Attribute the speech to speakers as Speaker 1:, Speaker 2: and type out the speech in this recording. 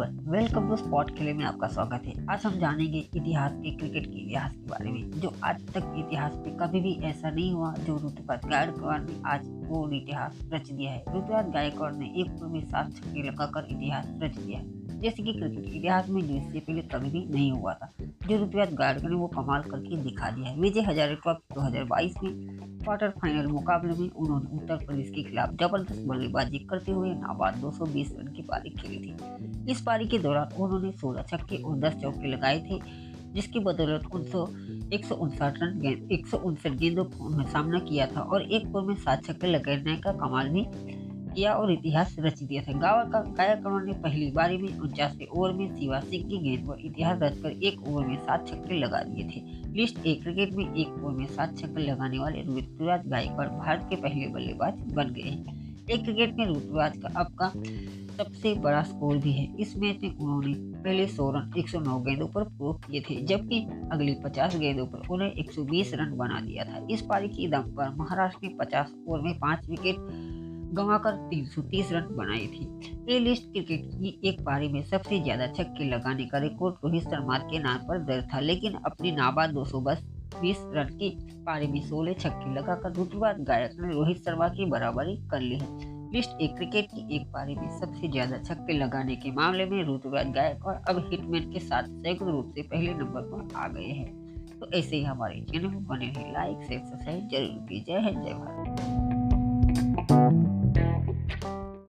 Speaker 1: Welcome to spot खेले में आपका स्वागत है। आज हम जानेंगे इतिहास के, क्रिकेट के इतिहास के बारे में, जो आज तक इतिहास में कभी भी ऐसा नहीं हुआ, जो ऋतुराज गायकवाड़ ने आज वो इतिहास रच दिया है। ऋतुराज गायकवाड़ ने एक में सात छक्के लगाकर इतिहास रच दिया है। जैसे कि क्रिकेट के इतिहास में जो इससे पहले कभी भी नहीं हुआ था। जो ऋतुराज गायकवाड़ ने वो कमाल करके दिखा दिया है। विजय हजारे ट्रॉफी दो में क्वार्टर फाइनल मुकाबले में उन्होंने उत्तर प्रदेश के खिलाफ ज़बरदस्त बल्लेबाजी करते हुए नाबाद 220 रन की पारी खेली थी। इस पारी के दौरान उन्होंने 16 छक्के और 10 चौके लगाए थे, जिसकी बदौलत एक सौ उनसठ रन एक सौ उनसठ गेंदों में सामना किया था और एक ओवर में सात छक्के लगाने का कमाल भी किया और इतिहास रच दिया था। गावर का गायकवाड़ ने पहली बारी में उनचासवें ओवर में शिवा सिंह की गेंद पर इतिहास रचकर एक ओवर में सात छक्के लगा दिए थे। लिस्ट ए क्रिकेट में एक ओवर में सात छक्के लगाने वाले ऋतुराज गायकवाड़ भारत के पहले बल्लेबाज बन गए हैं। एक क्रिकेट में ऋतुराज का अब का सबसे बड़ा स्कोर भी है। इस मैच में उन्होंने पहले सौ रन 109 गेंदों पर प्रूव किए थे, जबकि अगली 50 गेंदों पर उन्हें 120 रन बना दिया था। इस पारी की दम पर महाराष्ट्र ने 50 ओवर में पाँच विकेट गंवाकर 330 रन बनाए थे। लिस्ट क्रिकेट की एक पारी में सबसे ज़्यादा छक्के लगाने का रिकॉर्ड रोहित शर्मा के नाम पर दर्ज था, लेकिन अपनी नाबाद दो सौ बीस रन की पारी में सोलह छक्के लगाकर ऋतुराज गायक ने रोहित शर्मा की बराबरी कर ली है। लिस्ट एक क्रिकेट की एक पारी में सबसे ज़्यादा छक्के लगाने के मामले में ऋतुराज गायक और अब हिटमैन के साथ संयुक्त रूप से पहले नंबर पर आ गए हैं। तो ऐसे ही हमारे चैनल बने हैं लाइक, शेयर, सब्सक्राइब ज़रूर कीजिए। जय हिंद, जय भारत।